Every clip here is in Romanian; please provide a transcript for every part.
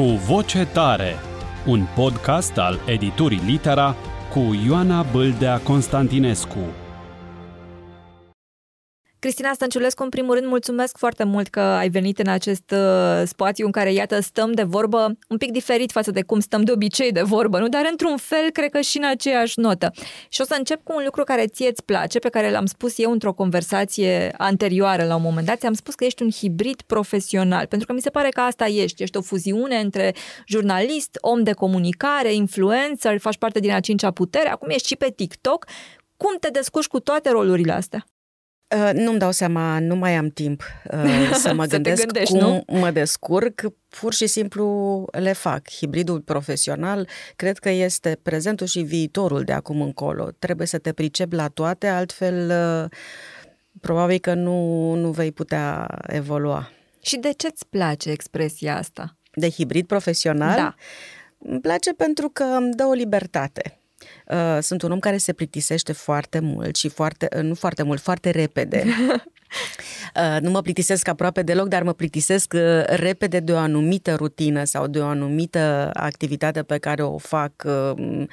Cu voce tare, un podcast al editurii Litera cu Ioana Bâldea Constantinescu. Cristina Stănciulescu, în primul rând, mulțumesc foarte mult că ai venit în acest uh, spațiu în care, iată, stăm de vorbă un pic diferit față de cum stăm de obicei de vorbă, nu? Dar, într-un fel, cred că și în aceeași notă. Și o să încep cu un lucru care ție îți place, pe care l-am spus eu într-o conversație anterioară la un moment dat. Ți-am spus că ești un hibrid profesional, pentru că mi se pare că asta ești. Ești o fuziune între jurnalist, om de comunicare, influencer, faci parte din a cincea putere, acum ești și pe TikTok. Cum te descurci cu toate rolurile astea? Uh, nu-mi dau seama, nu mai am timp uh, să mă să gândesc gândești, cum nu? mă descurc, pur și simplu le fac. Hibridul profesional cred că este prezentul și viitorul de acum încolo. Trebuie să te pricepi la toate, altfel uh, probabil că nu, nu vei putea evolua. Și de ce îți place expresia asta? De hibrid profesional? Da. Îmi place pentru că îmi dă o libertate. Uh, Sunt un om care se plictisește foarte mult și foarte, uh, nu foarte mult, foarte repede. Uh, Nu mă plictisesc aproape deloc, dar mă plictisesc uh, repede de o anumită rutină sau de o anumită activitate pe care o fac uh,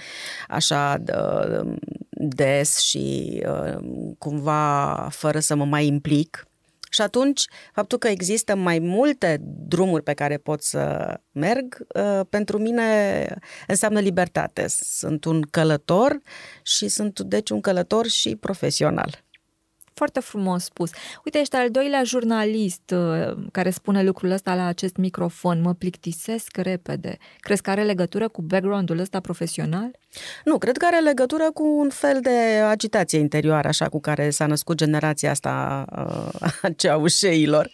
așa uh, des și uh, cumva fără să mă mai implic. Și atunci, faptul că există mai multe drumuri pe care pot să merg, uh, pentru mine înseamnă libertate. Sunt un călător și sunt deci un călător și profesional. Foarte frumos spus. Uite, ești al doilea jurnalist uh, care spune lucrul ăsta la acest microfon. Mă plictisesc repede. Crezi că are legătură cu background-ul ăsta profesional? Nu, cred că are legătură cu un fel de agitație interioară, așa cu care s-a născut generația asta uh, a ceaușeilor.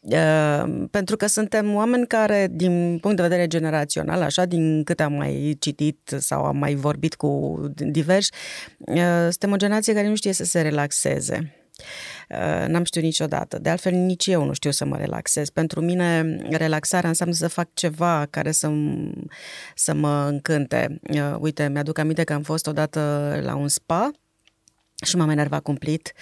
Uh, pentru că suntem oameni care, din punct de vedere generațional, așa, din câte am mai citit sau am mai vorbit cu diversi, uh, suntem o generație care nu știe să se relaxeze. Uh, N-am știut niciodată. De altfel, nici eu nu știu să mă relaxez. Pentru mine, relaxarea înseamnă să fac ceva care să, să mă încânte. Uh, Uite, mi-aduc aminte că am fost odată la un spa și m-am enervat cumplit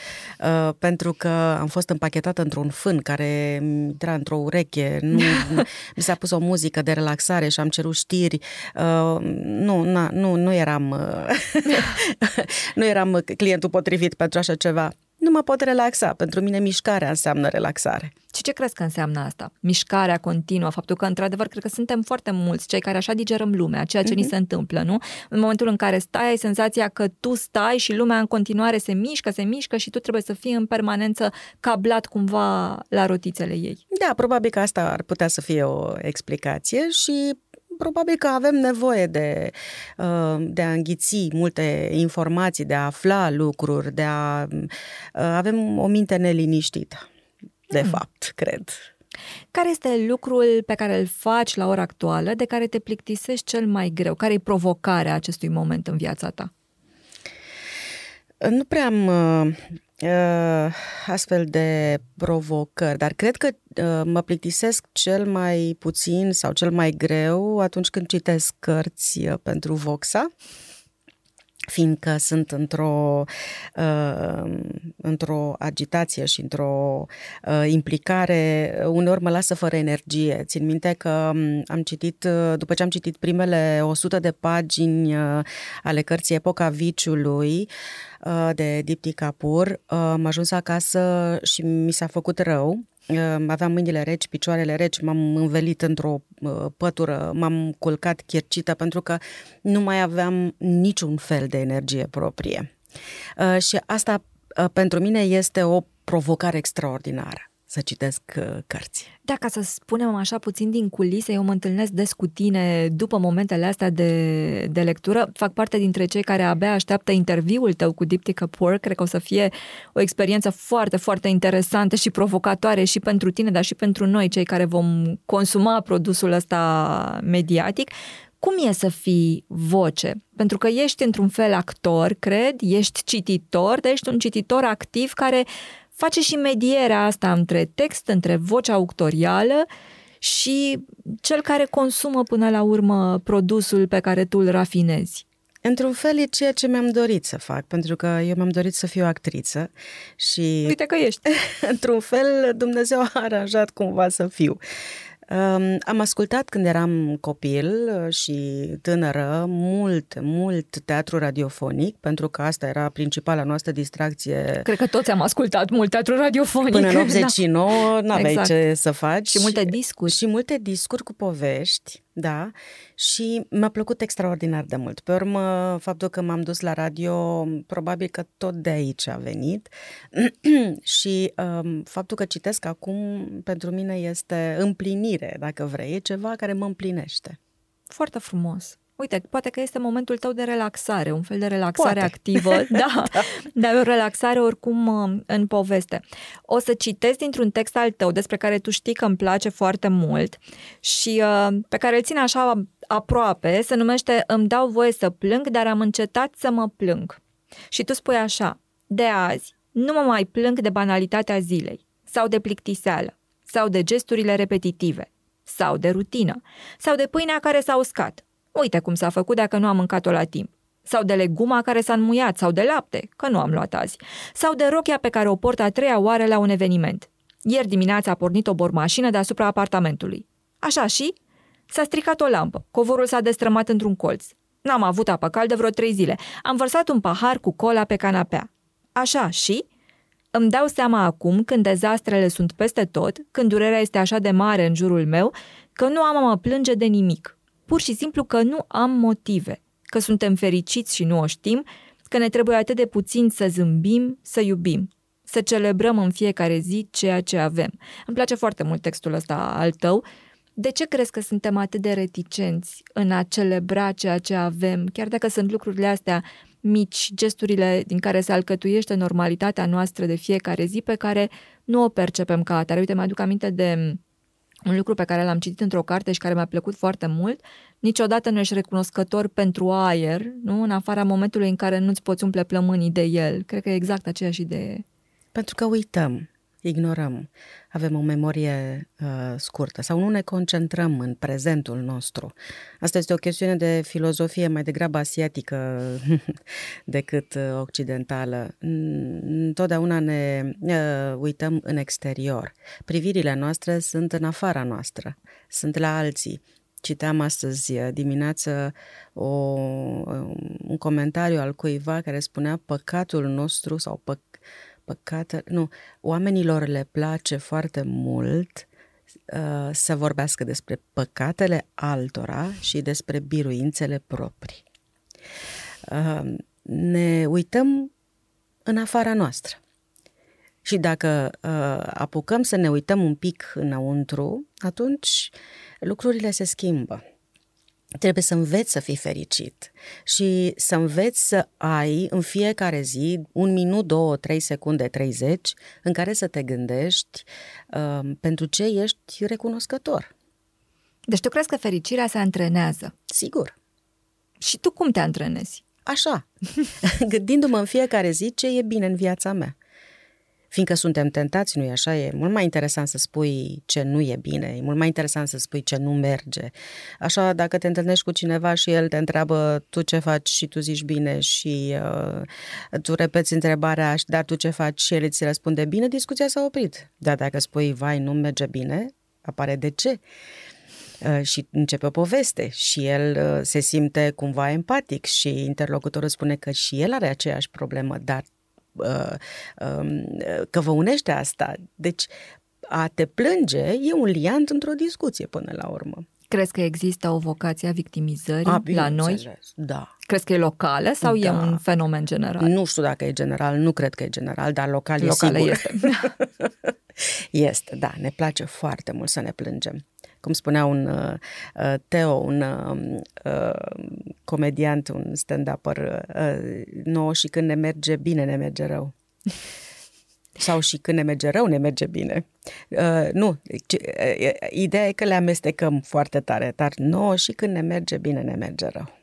uh, pentru că am fost împachetată într-un fân care mi intra într-o ureche, nu, mi s-a pus o muzică de relaxare și am cerut știri. Uh, nu, na, nu, nu eram uh, nu eram clientul potrivit pentru așa ceva. Nu mă pot relaxa. Pentru mine mișcarea înseamnă relaxare. Și ce crezi că înseamnă asta? Mișcarea continuă, faptul că, într-adevăr, cred că suntem foarte mulți cei care așa digerăm lumea, ceea ce mm-hmm. ni se întâmplă, nu? În momentul în care stai, ai senzația că tu stai și lumea în continuare se mișcă, se mișcă și tu trebuie să fii în permanență cablat cumva la rotițele ei. Da, probabil că asta ar putea să fie o explicație și probabil că avem nevoie de, uh, de a înghiți multe informații, de a afla lucruri, de a... uh, Avem o minte neliniștită, de Hmm. fapt, cred. Care este lucrul pe care îl faci la ora actuală, de care te plictisești cel mai greu? Care e provocarea acestui moment în viața ta? Nu prea am uh, uh, astfel de provocări, dar cred că uh, mă plictisesc cel mai puțin sau cel mai greu atunci când citesc cărți uh, pentru Voxa fiindcă sunt într-o, uh, într-o agitație și într-o uh, implicare, uneori mă lasă fără energie. Țin minte că um, am citit, uh, după ce am citit primele 100 de pagini uh, ale cărții Epoca Viciului uh, de Dipti Kapur, uh, am ajuns acasă și mi s-a făcut rău. Uh, Aveam mâinile reci, picioarele reci, m-am învelit într-o uh, pătură, m-am culcat chircită pentru că nu mai aveam niciun fel de energie proprie. Uh, Și asta uh, pentru mine este o provocare extraordinară să citesc uh, cărți. Da, ca să spunem așa puțin din culise, eu mă întâlnesc des cu tine după momentele astea de, de lectură. Fac parte dintre cei care abia așteaptă interviul tău cu Dipti Kapoor. Cred că o să fie o experiență foarte, foarte interesantă și provocatoare și pentru tine, dar și pentru noi, cei care vom consuma produsul ăsta mediatic. Cum e să fii voce? Pentru că ești într-un fel actor, cred, ești cititor, dar ești un cititor activ care face și medierea asta între text, între vocea auctorială și cel care consumă până la urmă produsul pe care tu îl rafinezi. Într-un fel e ceea ce mi-am dorit să fac, pentru că eu mi-am dorit să fiu actriță și Uite că ești. într-un fel Dumnezeu a aranjat cumva să fiu. Am ascultat când eram copil și tânără mult, mult teatru radiofonic, pentru că asta era principala noastră distracție. Cred că toți am ascultat mult teatru radiofonic. Până în 89 da. n-aveai exact. ce să faci. Și multe discuri. Și multe discuri cu povești, da. Și mi-a plăcut extraordinar de mult. Pe urmă, faptul că m-am dus la radio, probabil că tot de aici a venit. și um, faptul că citesc acum, pentru mine este împlinire, dacă vrei. E ceva care mă împlinește. Foarte frumos. Uite, poate că este momentul tău de relaxare, un fel de relaxare poate. activă, da, da, dar o relaxare oricum uh, în poveste. O să citesc dintr-un text al tău despre care tu știi că îmi place foarte mult și uh, pe care îl țin așa aproape, se numește Îmi dau voie să plâng, dar am încetat să mă plâng. Și tu spui așa, de azi nu mă mai plâng de banalitatea zilei sau de plictiseală sau de gesturile repetitive sau de rutină sau de pâinea care s-a uscat Uite cum s-a făcut dacă nu am mâncat-o la timp. Sau de leguma care s-a înmuiat, sau de lapte, că nu am luat azi. Sau de rochia pe care o port a treia oară la un eveniment. Ieri dimineața a pornit o bormașină deasupra apartamentului. Așa și? S-a stricat o lampă, covorul s-a destrămat într-un colț. N-am avut apă caldă vreo trei zile. Am vărsat un pahar cu cola pe canapea. Așa și? Îmi dau seama acum, când dezastrele sunt peste tot, când durerea este așa de mare în jurul meu, că nu am a mă plânge de nimic, pur și simplu că nu am motive, că suntem fericiți și nu o știm, că ne trebuie atât de puțin să zâmbim, să iubim, să celebrăm în fiecare zi ceea ce avem. Îmi place foarte mult textul ăsta al tău. De ce crezi că suntem atât de reticenți în a celebra ceea ce avem, chiar dacă sunt lucrurile astea mici, gesturile din care se alcătuiește normalitatea noastră de fiecare zi pe care nu o percepem ca atare. Uite, mi-aduc aminte de un lucru pe care l-am citit într-o carte și care mi-a plăcut foarte mult, niciodată nu ești recunoscător pentru aer, nu? în afara momentului în care nu-ți poți umple plămânii de el. Cred că e exact aceeași idee. Pentru că uităm ignorăm, avem o memorie uh, scurtă sau nu ne concentrăm în prezentul nostru. Asta este o chestiune de filozofie mai degrabă asiatică decât uh, occidentală. Întotdeauna ne uh, uităm în exterior. Privirile noastre sunt în afara noastră, sunt la alții. Citeam astăzi uh, dimineață o, un comentariu al cuiva care spunea păcatul nostru sau pă, păcate, nu, oamenilor le place foarte mult uh, să vorbească despre păcatele altora și despre biruințele proprii. Uh, ne uităm în afara noastră. Și dacă uh, apucăm să ne uităm un pic înăuntru, atunci lucrurile se schimbă. Trebuie să înveți să fii fericit și să înveți să ai în fiecare zi un minut, două, trei secunde, treizeci în care să te gândești uh, pentru ce ești recunoscător. Deci tu crezi că fericirea se antrenează? Sigur. Și tu cum te antrenezi? Așa, gândindu-mă în fiecare zi ce e bine în viața mea fiindcă suntem tentați, nu-i așa? E mult mai interesant să spui ce nu e bine, e mult mai interesant să spui ce nu merge. Așa, dacă te întâlnești cu cineva și el te întreabă tu ce faci și tu zici bine și uh, tu repeți întrebarea, dar tu ce faci și el îți răspunde bine, discuția s-a oprit. Dar dacă spui, vai, nu merge bine, apare de ce? Uh, și începe o poveste și el uh, se simte cumva empatic și interlocutorul spune că și el are aceeași problemă, dar Uh, um, că vă unește asta. Deci a te plânge e un liant într-o discuție până la urmă. Crezi că există o vocație a victimizării a, la noi? Da. Crezi că e locală sau da. e un fenomen general? Nu știu dacă e general, nu cred că e general, dar local locală e sigur. Este. este, da, ne place foarte mult să ne plângem cum spunea un uh, uh, Teo, un uh, uh, comediant, un stand-upper, uh, nouă și când ne merge bine, ne merge rău. Sau și când ne merge rău, ne merge bine. Uh, nu, uh, ideea e că le amestecăm foarte tare, dar nouă și când ne merge bine, ne merge rău.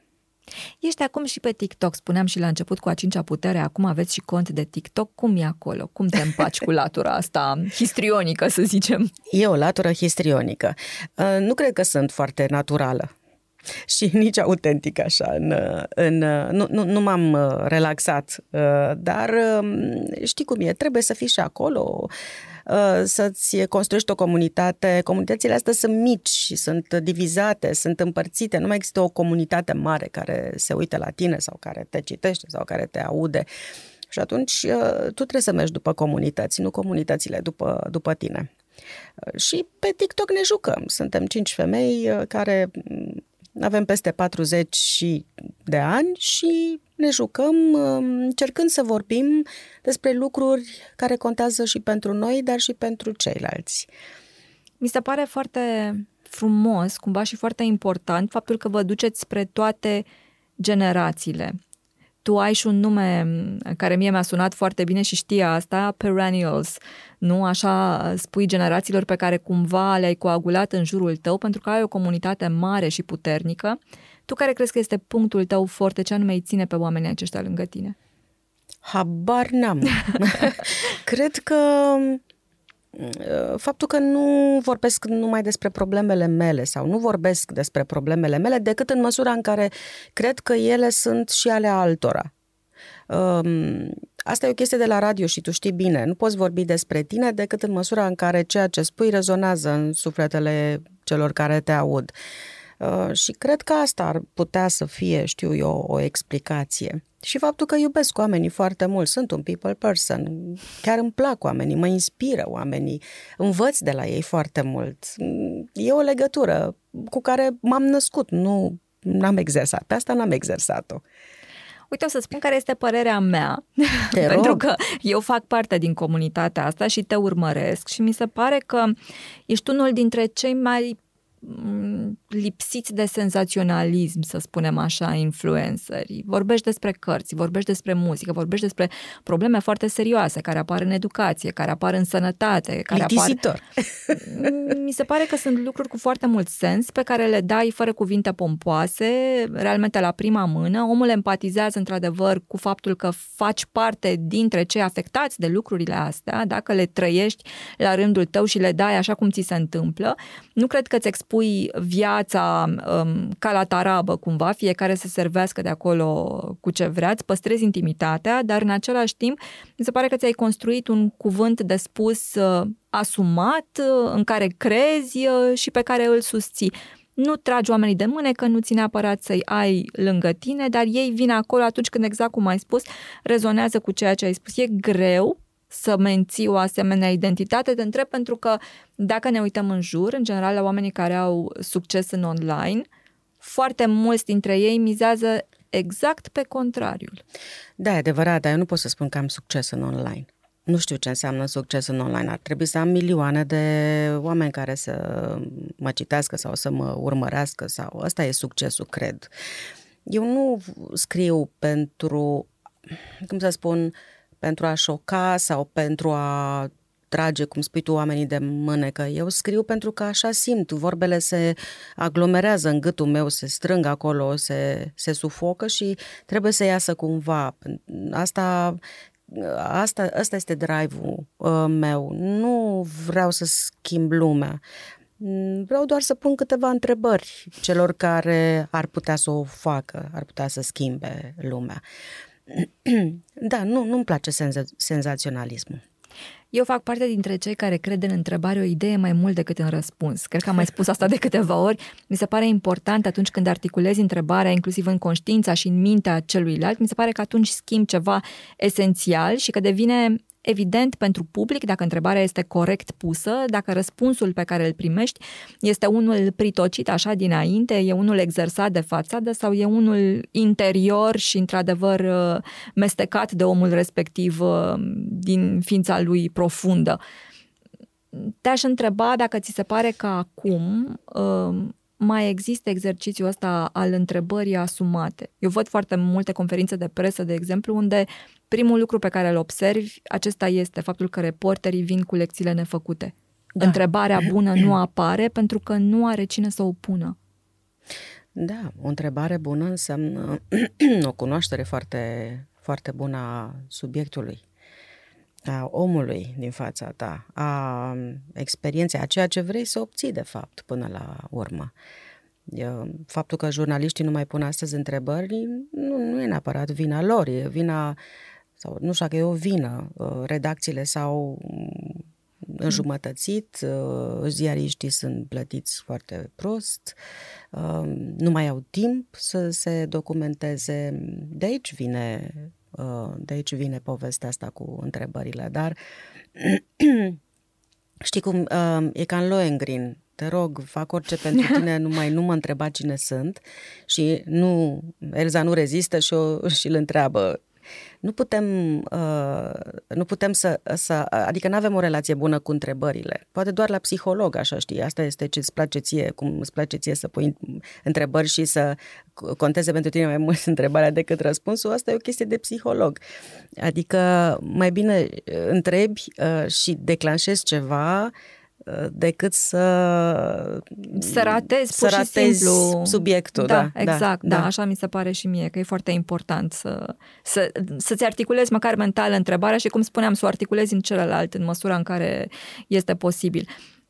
Ești acum și pe TikTok, spuneam și la început cu a cincea putere, acum aveți și cont de TikTok. Cum e acolo? Cum te împaci cu latura asta histrionică, să zicem? E o latură histrionică. Uh, nu cred că sunt foarte naturală și nici autentic așa. În, în, nu, nu, nu m-am uh, relaxat, uh, dar um, știi cum e, trebuie să fii și acolo uh, să-ți construiești o comunitate. Comunitățile astea sunt mici, sunt divizate, sunt împărțite. Nu mai există o comunitate mare care se uită la tine sau care te citește sau care te aude. Și atunci uh, tu trebuie să mergi după comunități, nu comunitățile după, după tine. Și pe TikTok ne jucăm. Suntem cinci femei care avem peste 40 de ani și ne jucăm um, încercând să vorbim despre lucruri care contează și pentru noi, dar și pentru ceilalți. Mi se pare foarte frumos, cumva și foarte important, faptul că vă duceți spre toate generațiile tu ai și un nume care mie mi-a sunat foarte bine și știe asta, perennials, nu? Așa spui generațiilor pe care cumva le-ai coagulat în jurul tău pentru că ai o comunitate mare și puternică. Tu care crezi că este punctul tău foarte, ce anume îi ține pe oamenii aceștia lângă tine? Habar n-am. Cred că faptul că nu vorbesc numai despre problemele mele sau nu vorbesc despre problemele mele decât în măsura în care cred că ele sunt și ale altora. Um, asta e o chestie de la radio și tu știi bine. Nu poți vorbi despre tine decât în măsura în care ceea ce spui rezonează în sufletele celor care te aud. Uh, și cred că asta ar putea să fie, știu eu, o explicație și faptul că iubesc oamenii foarte mult. Sunt un people person. Chiar îmi plac oamenii, mă inspiră oamenii, învăț de la ei foarte mult. E o legătură cu care m-am născut, nu n-am exersat. Pe asta n-am exersat-o. Uite, o să spun care este părerea mea, pentru că eu fac parte din comunitatea asta și te urmăresc și mi se pare că ești unul dintre cei mai Mm, lipsiți de senzaționalism, să spunem așa, influencerii. Vorbești despre cărți, vorbești despre muzică, vorbești despre probleme foarte serioase care apar în educație, care apar în sănătate, care Litisitor. apar... Mm, mi se pare că sunt lucruri cu foarte mult sens pe care le dai fără cuvinte pompoase, realmente la prima mână. Omul empatizează într-adevăr cu faptul că faci parte dintre cei afectați de lucrurile astea, dacă le trăiești la rândul tău și le dai așa cum ți se întâmplă. Nu cred că ți pui viața um, ca la tarabă cumva, fiecare să servească de acolo cu ce vrea, îți păstrezi intimitatea, dar în același timp mi se pare că ți-ai construit un cuvânt de spus uh, asumat, uh, în care crezi uh, și pe care îl susții. Nu tragi oamenii de mâne că nu ți neapărat să-i ai lângă tine, dar ei vin acolo atunci când, exact cum ai spus, rezonează cu ceea ce ai spus. E greu, să menții o asemenea identitate? Te întreb pentru că dacă ne uităm în jur, în general la oamenii care au succes în online, foarte mulți dintre ei mizează exact pe contrariul. Da, e adevărat, dar eu nu pot să spun că am succes în online. Nu știu ce înseamnă succes în online. Ar trebui să am milioane de oameni care să mă citească sau să mă urmărească sau ăsta e succesul, cred. Eu nu scriu pentru, cum să spun, pentru a șoca sau pentru a trage, cum spui tu, oamenii de mânecă. Eu scriu pentru că așa simt. Vorbele se aglomerează în gâtul meu, se strâng acolo, se, se sufocă și trebuie să iasă cumva. Asta Asta, asta este drive-ul uh, meu. Nu vreau să schimb lumea. Vreau doar să pun câteva întrebări celor care ar putea să o facă, ar putea să schimbe lumea. Da, nu, nu-mi place senza- senzaționalismul. Eu fac parte dintre cei care cred în întrebare o idee mai mult decât în răspuns. Cred că am mai spus asta de câteva ori. Mi se pare important atunci când articulezi întrebarea, inclusiv în conștiința și în mintea celuilalt, mi se pare că atunci schimb ceva esențial și că devine evident pentru public dacă întrebarea este corect pusă, dacă răspunsul pe care îl primești este unul pritocit așa dinainte, e unul exersat de fațadă sau e unul interior și într-adevăr uh, mestecat de omul respectiv uh, din ființa lui profundă. Te-aș întreba dacă ți se pare că acum uh, mai există exercițiul ăsta al întrebării asumate. Eu văd foarte multe conferințe de presă, de exemplu, unde primul lucru pe care îl observi, acesta este faptul că reporterii vin cu lecțiile nefăcute. Da. Întrebarea bună nu apare pentru că nu are cine să o pună. Da, o întrebare bună înseamnă o cunoaștere foarte, foarte bună a subiectului, a omului din fața ta, a experienței, a ceea ce vrei să obții, de fapt, până la urmă. Faptul că jurnaliștii nu mai pun astăzi întrebări nu, nu e neapărat vina lor, e vina sau nu știu dacă e o vină, uh, redacțiile sau înjumătățit, uh, ziariștii sunt plătiți foarte prost, uh, nu mai au timp să se documenteze. De aici vine, uh, de aici vine povestea asta cu întrebările, dar știi cum, e ca în Lohengrin, te rog, fac orice pentru tine, numai nu mă întreba cine sunt și nu, Elza nu rezistă și, o, și îl întreabă nu putem, uh, nu putem să, să adică nu avem o relație bună cu întrebările. Poate doar la psiholog, așa știi, asta este ce îți place ție, cum îți place ție să pui întrebări și să conteze pentru tine mai mult întrebarea decât răspunsul, asta e o chestie de psiholog. Adică mai bine întrebi uh, și declanșezi ceva decât să să ratezi să pur și simplu subiectul. Da, da exact, da, da, așa mi se pare și mie că e foarte important să, să, să-ți articulezi măcar mental întrebarea și, cum spuneam, să o articulezi în celălalt în măsura în care este posibil.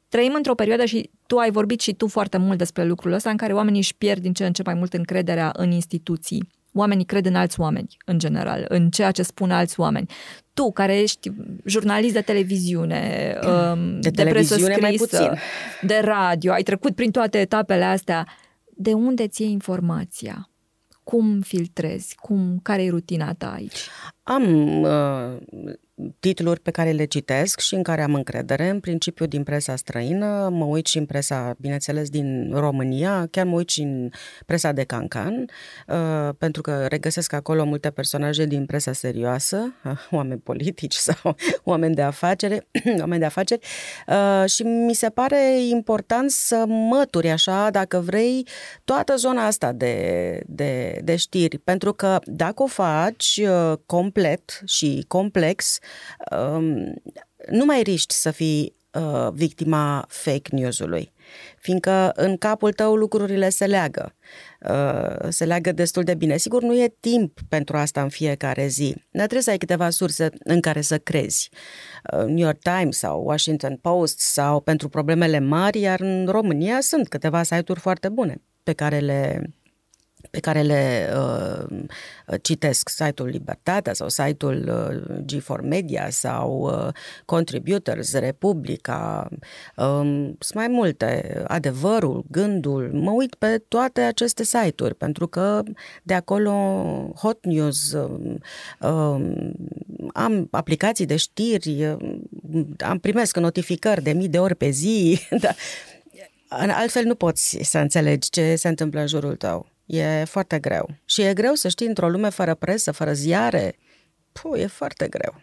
Trăim într-o perioadă și tu ai vorbit și tu foarte mult despre lucrul ăsta în care oamenii își pierd din ce în ce mai mult încrederea în instituții oamenii cred în alți oameni, în general, în ceea ce spun alți oameni. Tu, care ești jurnalist de televiziune, um, de, de presă scrisă, mai puțin. de radio, ai trecut prin toate etapele astea, de unde ți informația? Cum filtrezi? Cum, care e rutina ta aici? Am uh, titluri pe care le citesc și în care am încredere, în principiu din presa străină, mă uit și în presa, bineînțeles, din România, chiar mă uit și în presa de Cancan, uh, pentru că regăsesc acolo multe personaje din presa serioasă, uh, oameni politici sau oameni de afacere, oameni de afaceri, uh, și mi se pare important să mături așa, dacă vrei, toată zona asta de, de, de știri, pentru că dacă o faci complet și complex, um, nu mai riști să fii uh, victima fake news-ului, fiindcă în capul tău lucrurile se leagă. Uh, se leagă destul de bine. Sigur, nu e timp pentru asta în fiecare zi, dar trebuie să ai câteva surse în care să crezi. Uh, New York Times sau Washington Post sau pentru problemele mari, iar în România sunt câteva site-uri foarte bune pe care le pe care le uh, citesc, site-ul Libertatea sau site-ul uh, G4 Media sau uh, Contributors, Republica, um, sunt mai multe, Adevărul, Gândul, mă uit pe toate aceste site-uri pentru că de acolo Hot News, um, um, am aplicații de știri, um, am primesc notificări de mii de ori pe zi, dar altfel nu poți să înțelegi ce se întâmplă în jurul tău. E foarte greu. Și e greu să știi într-o lume fără presă, fără ziare. Puh, e foarte greu.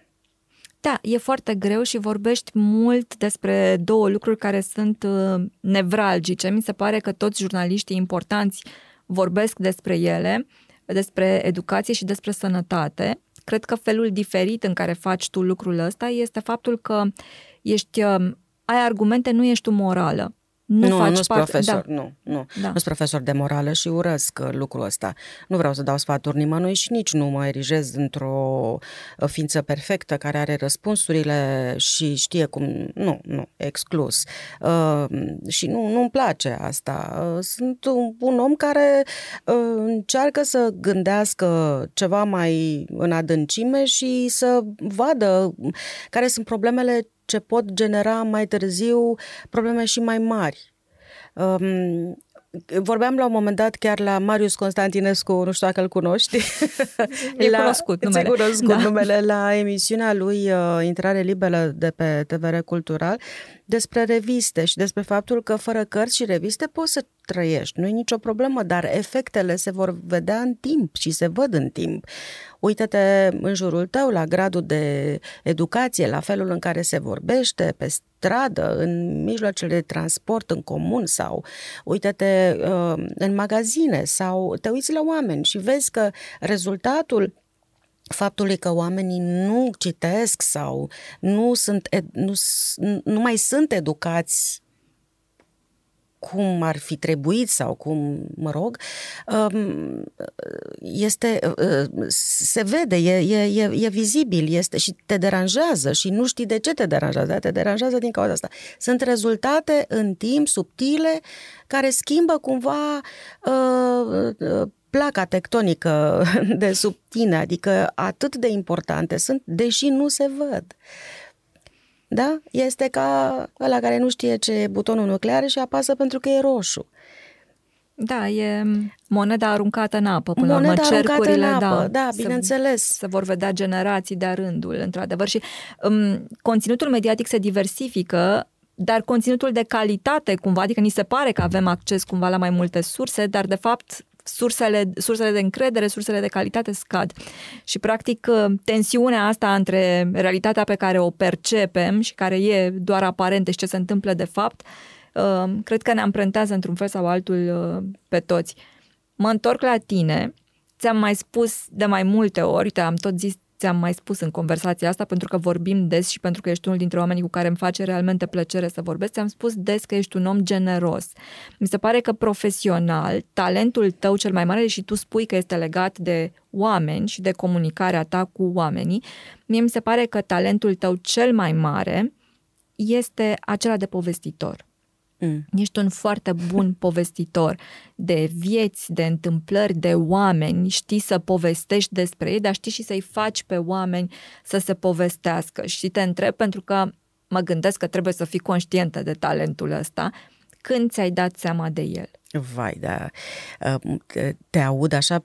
Da, e foarte greu și vorbești mult despre două lucruri care sunt uh, nevralgice. Mi se pare că toți jurnaliștii importanți vorbesc despre ele, despre educație și despre sănătate. Cred că felul diferit în care faci tu lucrul ăsta este faptul că ești, uh, ai argumente, nu ești umorală nu, nu faci nu parte... profesor, da. nu, nu. Da. Nu sunt profesor de morală și urăsc uh, lucrul ăsta. Nu vreau să dau sfaturi nimănui și nici nu mă erigez într-o uh, ființă perfectă care are răspunsurile și știe cum... Nu, nu, exclus. Uh, și nu, nu-mi place asta. Uh, sunt un, un om care uh, încearcă să gândească ceva mai în adâncime și să vadă care sunt problemele ce pot genera mai târziu probleme și mai mari. Um, Vorbeam la un moment dat chiar la Marius Constantinescu, nu știu dacă îl cunoști. E la, cunoscut numele. cunoscut da. numele la emisiunea lui uh, Intrare Liberă de pe TVR Cultural despre reviste și despre faptul că fără cărți și reviste poți să trăiești. Nu e nicio problemă, dar efectele se vor vedea în timp și se văd în timp. Uită-te în jurul tău la gradul de educație, la felul în care se vorbește pe stradă, în mijloacele de transport în comun sau uită-te uh, în magazine sau te uiți la oameni și vezi că rezultatul faptului că oamenii nu citesc sau nu, sunt, nu, nu mai sunt educați cum ar fi trebuit sau cum, mă rog, um, este, uh, se vede, e, e, e, e vizibil este și te deranjează și nu știi de ce te deranjează, te deranjează din cauza asta. Sunt rezultate în timp subtile care schimbă cumva uh, uh placa tectonică de sub tine, adică atât de importante sunt, deși nu se văd. Da? Este ca ăla care nu știe ce e butonul nuclear și apasă pentru că e roșu. Da, e moneda aruncată în apă. Până moneda urmă, aruncată în apă, da, da bineînțeles. Se, se vor vedea generații de-a rândul, într-adevăr. Și um, conținutul mediatic se diversifică, dar conținutul de calitate, cumva, adică ni se pare că avem acces cumva la mai multe surse, dar de fapt sursele, sursele de încredere, sursele de calitate scad. Și, practic, tensiunea asta între realitatea pe care o percepem și care e doar aparentă și ce se întâmplă de fapt, uh, cred că ne amprentează într-un fel sau altul uh, pe toți. Mă întorc la tine, ți-am mai spus de mai multe ori, te am tot zis ți-am mai spus în conversația asta, pentru că vorbim des și pentru că ești unul dintre oamenii cu care îmi face realmente plăcere să vorbesc, ți-am spus des că ești un om generos. Mi se pare că profesional, talentul tău cel mai mare, și tu spui că este legat de oameni și de comunicarea ta cu oamenii, mie mi se pare că talentul tău cel mai mare este acela de povestitor. Mm. Ești un foarte bun povestitor de vieți, de întâmplări, de oameni. Știi să povestești despre ei, dar știi și să-i faci pe oameni să se povestească. Și te întreb pentru că mă gândesc că trebuie să fii conștientă de talentul ăsta. Când ți-ai dat seama de el? Vai, da. Uh, te aud așa, uh,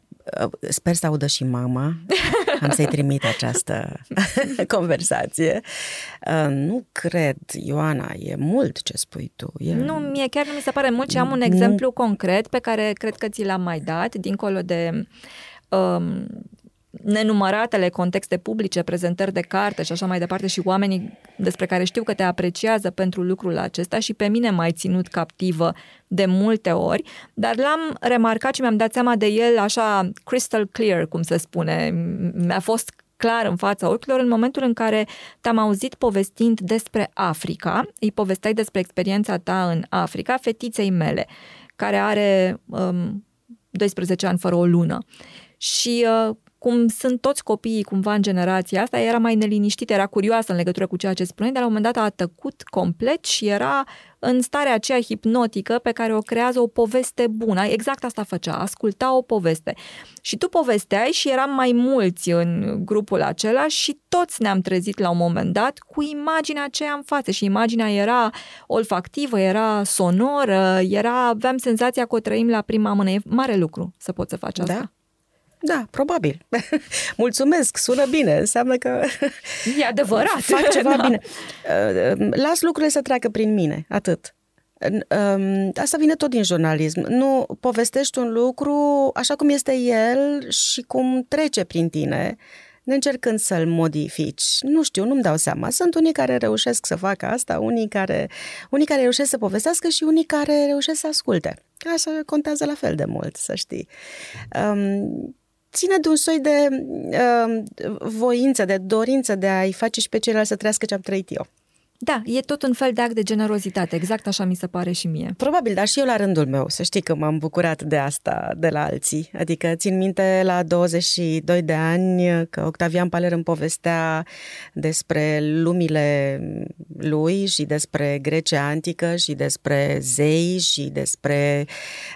sper să audă și mama. Am să-i trimit această conversație. Uh, nu cred, Ioana, e mult ce spui tu. E... Nu, mie chiar nu mi se pare mult, ci am un exemplu concret pe care cred că ți l-am mai dat, dincolo de um, nenumăratele contexte publice, prezentări de carte și așa mai departe și oamenii despre care știu că te apreciază pentru lucrul acesta și pe mine m-ai ținut captivă de multe ori, dar l-am remarcat și mi-am dat seama de el așa crystal clear, cum se spune. Mi-a fost clar în fața ochilor în momentul în care te-am auzit povestind despre Africa, îi povesteai despre experiența ta în Africa, fetiței mele, care are um, 12 ani fără o lună. Și uh, cum sunt toți copiii cumva în generația asta, era mai neliniștită, era curioasă în legătură cu ceea ce spune, dar la un moment dat a tăcut complet și era în starea aceea hipnotică pe care o creează o poveste bună. Exact asta făcea, asculta o poveste. Și tu povesteai și eram mai mulți în grupul acela și toți ne-am trezit la un moment dat cu imaginea aceea în față și imaginea era olfactivă, era sonoră, era, aveam senzația că o trăim la prima mână. E mare lucru să poți să faci asta. Da. Da, probabil. Mulțumesc, sună bine, înseamnă că... E adevărat. Fac ceva da. bine. Uh, las lucrurile să treacă prin mine, atât. Um, asta vine tot din jurnalism. Nu povestești un lucru așa cum este el și cum trece prin tine, neîncercând să-l modifici. Nu știu, nu-mi dau seama. Sunt unii care reușesc să facă asta, unii care, unii care reușesc să povestească și unii care reușesc să asculte. Așa contează la fel de mult, să știi. Um, ține de un soi de uh, voință, de dorință de a-i face și pe ceilalți să trăiască ce am trăit eu. Da, e tot un fel de act de generozitate, exact așa mi se pare și mie. Probabil, dar și eu la rândul meu, să știi că m-am bucurat de asta de la alții. Adică țin minte la 22 de ani că Octavian Paler îmi povestea despre lumile lui și despre Grecia antică și despre zei și despre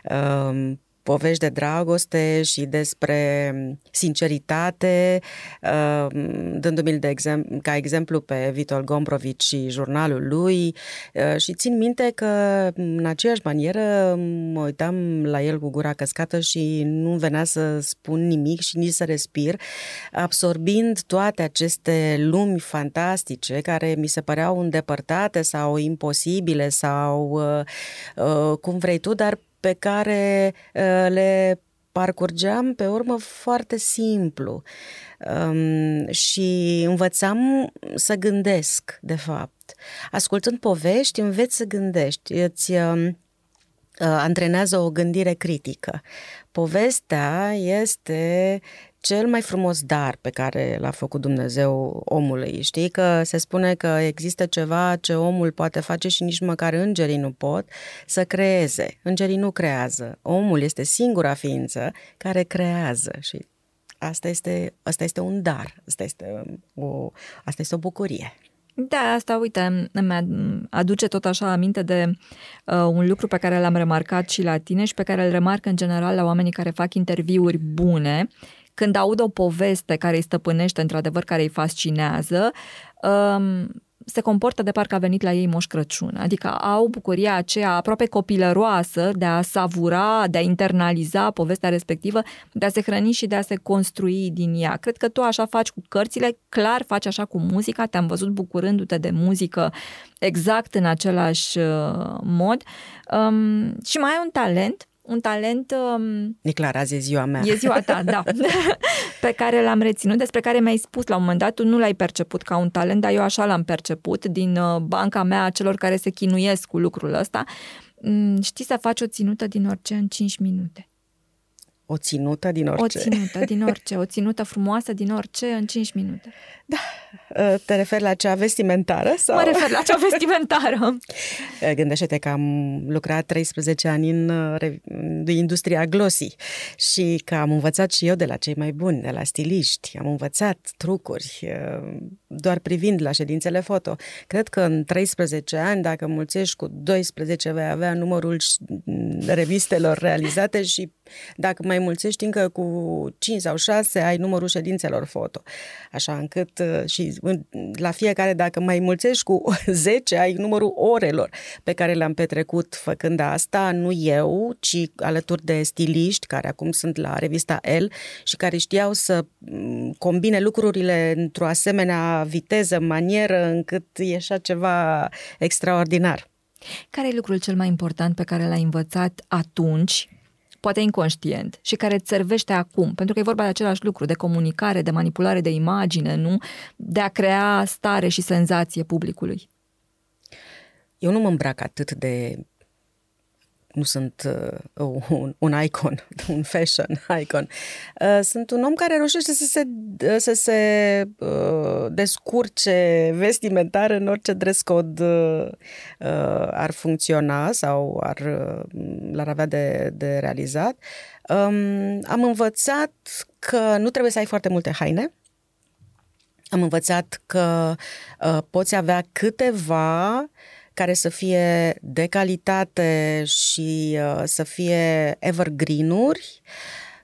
uh, povești de dragoste și despre sinceritate, uh, dându-mi de exemplu, ca exemplu pe Vitol Gombrowicz și jurnalul lui uh, și țin minte că în aceeași manieră mă uitam la el cu gura căscată și nu venea să spun nimic și nici să respir, absorbind toate aceste lumi fantastice care mi se păreau îndepărtate sau imposibile sau uh, cum vrei tu, dar pe care uh, le parcurgeam pe urmă foarte simplu um, și învățam să gândesc, de fapt. Ascultând povești, înveți să gândești, îți uh, antrenează o gândire critică. Povestea este cel mai frumos dar pe care l-a făcut Dumnezeu omului. Știi că se spune că există ceva ce omul poate face și nici măcar îngerii nu pot, să creeze. Îngerii nu creează. Omul este singura ființă care creează și asta este, asta este un dar, asta este o, asta este o bucurie. Da, asta, uite, îmi aduce tot așa aminte de uh, un lucru pe care l-am remarcat și la tine și pe care îl remarc în general la oamenii care fac interviuri bune când aud o poveste care îi stăpânește, într-adevăr, care îi fascinează, um, se comportă de parcă a venit la ei Moș Crăciun, adică au bucuria aceea aproape copilăroasă de a savura, de a internaliza povestea respectivă, de a se hrăni și de a se construi din ea. Cred că tu așa faci cu cărțile, clar faci așa cu muzica, te-am văzut bucurându-te de muzică exact în același uh, mod um, și mai ai un talent un talent... Um, e clar, azi e ziua mea. E ziua ta, da. pe care l-am reținut, despre care mi-ai spus la un moment dat, tu nu l-ai perceput ca un talent, dar eu așa l-am perceput din uh, banca mea a celor care se chinuiesc cu lucrul ăsta. Mm, știi să faci o ținută din orice în 5 minute. O ținută din orice. O ținută din orice, o ținută frumoasă din orice în 5 minute. Da. Ă, te referi la cea vestimentară? Sau? Mă refer la cea vestimentară. Ă, gândește-te că am lucrat 13 ani în ă, industria glossy și că am învățat și eu de la cei mai buni, de la stiliști. Am învățat trucuri doar privind la ședințele foto. Cred că în 13 ani, dacă mulțești cu 12, vei avea numărul revistelor realizate și dacă mai mulțești încă cu 5 sau 6, ai numărul ședințelor foto. Așa încât uh, și la fiecare, dacă mai mulțești cu 10, ai numărul orelor pe care le-am petrecut făcând asta, nu eu, ci alături de stiliști care acum sunt la revista El și care știau să mm, combine lucrurile într-o asemenea viteză, manieră, încât ieșea ceva extraordinar. Care e lucrul cel mai important pe care l-ai învățat atunci poate inconștient, și care îți servește acum, pentru că e vorba de același lucru, de comunicare, de manipulare de imagine, nu? De a crea stare și senzație publicului. Eu nu mă îmbrac atât de nu sunt uh, un, un icon, un fashion icon. Uh, sunt un om care reușește să se, uh, să se uh, descurce vestimentar în orice dress code uh, uh, ar funcționa sau ar, uh, l-ar avea de, de realizat. Um, am învățat că nu trebuie să ai foarte multe haine. Am învățat că uh, poți avea câteva care să fie de calitate și uh, să fie evergreen-uri,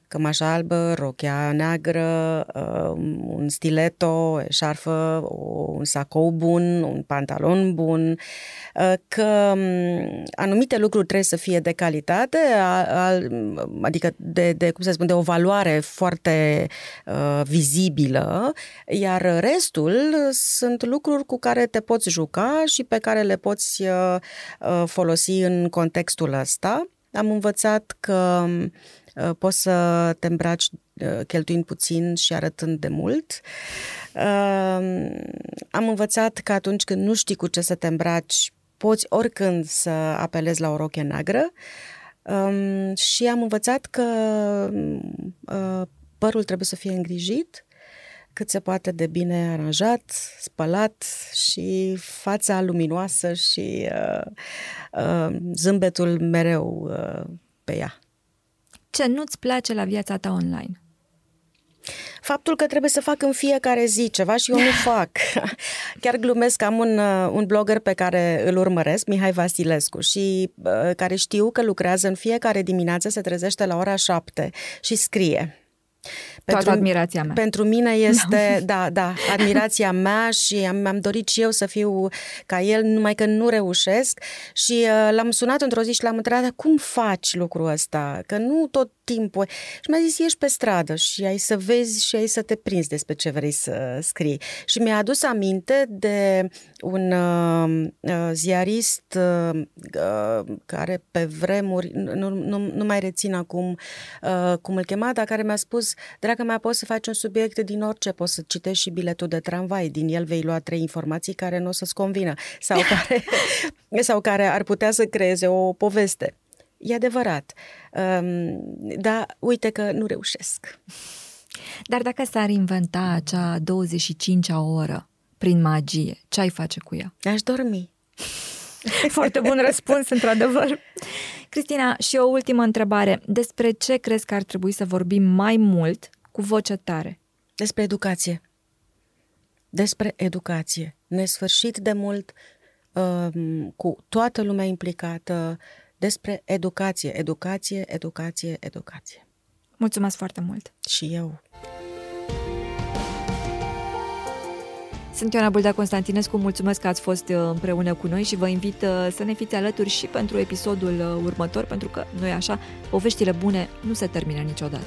cămașa albă, rochea neagră, uh, un stiletto, eșarfă, un sacou bun, un pantalon bun, uh, că um, anumite lucruri trebuie să fie de calitate, adică de, de cum să spun, de o valoare foarte uh, vizibilă, iar restul sunt lucruri cu care te poți juca și pe care le poți folosi în contextul ăsta. Am învățat că Uh, poți să te îmbraci uh, cheltuind puțin și arătând de mult. Uh, am învățat că atunci când nu știi cu ce să te îmbraci, poți oricând să apelezi la o roche neagră um, și am învățat că părul trebuie să fie îngrijit, cât se poate de bine aranjat, spălat și fața luminoasă și uh, uh, zâmbetul mereu uh, pe ea ce nu-ți place la viața ta online? Faptul că trebuie să fac în fiecare zi ceva și eu nu fac. Chiar glumesc, am un, uh, un blogger pe care îl urmăresc, Mihai Vasilescu, și uh, care știu că lucrează în fiecare dimineață, se trezește la ora șapte și scrie. Pentru, Toată admirația mea. Pentru mine este, da, da, admirația mea și am, am dorit și eu să fiu ca el, numai că nu reușesc și uh, l-am sunat într-o zi și l-am întrebat, cum faci lucrul ăsta? Că nu tot timpul. Și mi-a zis, ieși pe stradă și ai să vezi și ai să te prinzi despre ce vrei să scrii. Și mi-a adus aminte de un uh, uh ziarist uh, uh, care pe vremuri, nu, nu, nu mai rețin acum uh, cum îl chema, dar care mi-a spus, dragă mea, poți să faci un subiect din orice, poți să citești și biletul de tramvai, din el vei lua trei informații care nu o să-ți convină sau care, sau care ar putea să creeze o poveste. E adevărat. Um, dar uite că nu reușesc. Dar dacă s-ar inventa acea 25-a oră prin magie, ce ai face cu ea? Aș dormi. Foarte bun răspuns, într-adevăr. Cristina, și o ultimă întrebare. Despre ce crezi că ar trebui să vorbim mai mult cu voce tare? Despre educație. Despre educație. Nesfârșit de mult, um, cu toată lumea implicată, despre educație, educație, educație, educație. Mulțumesc foarte mult! Și eu! Sunt Ioana Buldea Constantinescu, mulțumesc că ați fost împreună cu noi și vă invit să ne fiți alături și pentru episodul următor, pentru că noi așa, poveștile bune nu se termină niciodată.